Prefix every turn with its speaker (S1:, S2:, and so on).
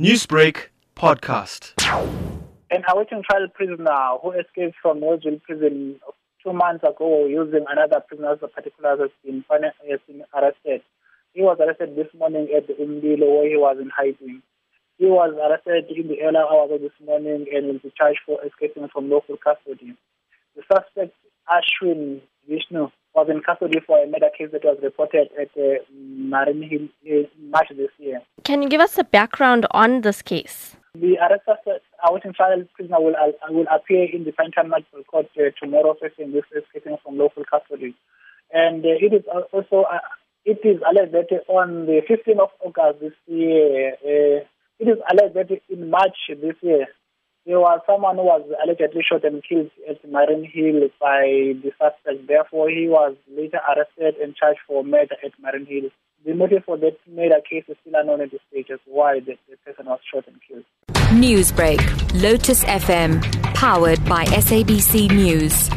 S1: Newsbreak podcast.
S2: An awaiting trial prisoner who escaped from Westville prison two months ago using another prisoner's particulars has been, has been arrested. He was arrested this morning at the Umbilo where he was in hiding. He was arrested in the early hours of this morning and will be charged for escaping from local custody. The suspect, Ashwin Vishnu, was in custody for a murder case that was reported at uh, Marine Hill in March this year.
S3: Can you give us a background on this case?
S2: The arrested awaiting trial prisoner will, uh, will appear in the Pinetown Magistrate Court uh, tomorrow facing this escaping from local custody. And uh, it is also, uh, it is alleged that on the 15th of August this year, uh, it is alleged that in March this year, there was someone who was allegedly shot and killed at Marine Hill by the suspect. Therefore, he was later arrested and charged for murder at Marine Hill. The motive for that murder case is still unknown at this stage as why the, the person was shot and killed.
S4: Newsbreak, Lotus FM, powered by SABC News.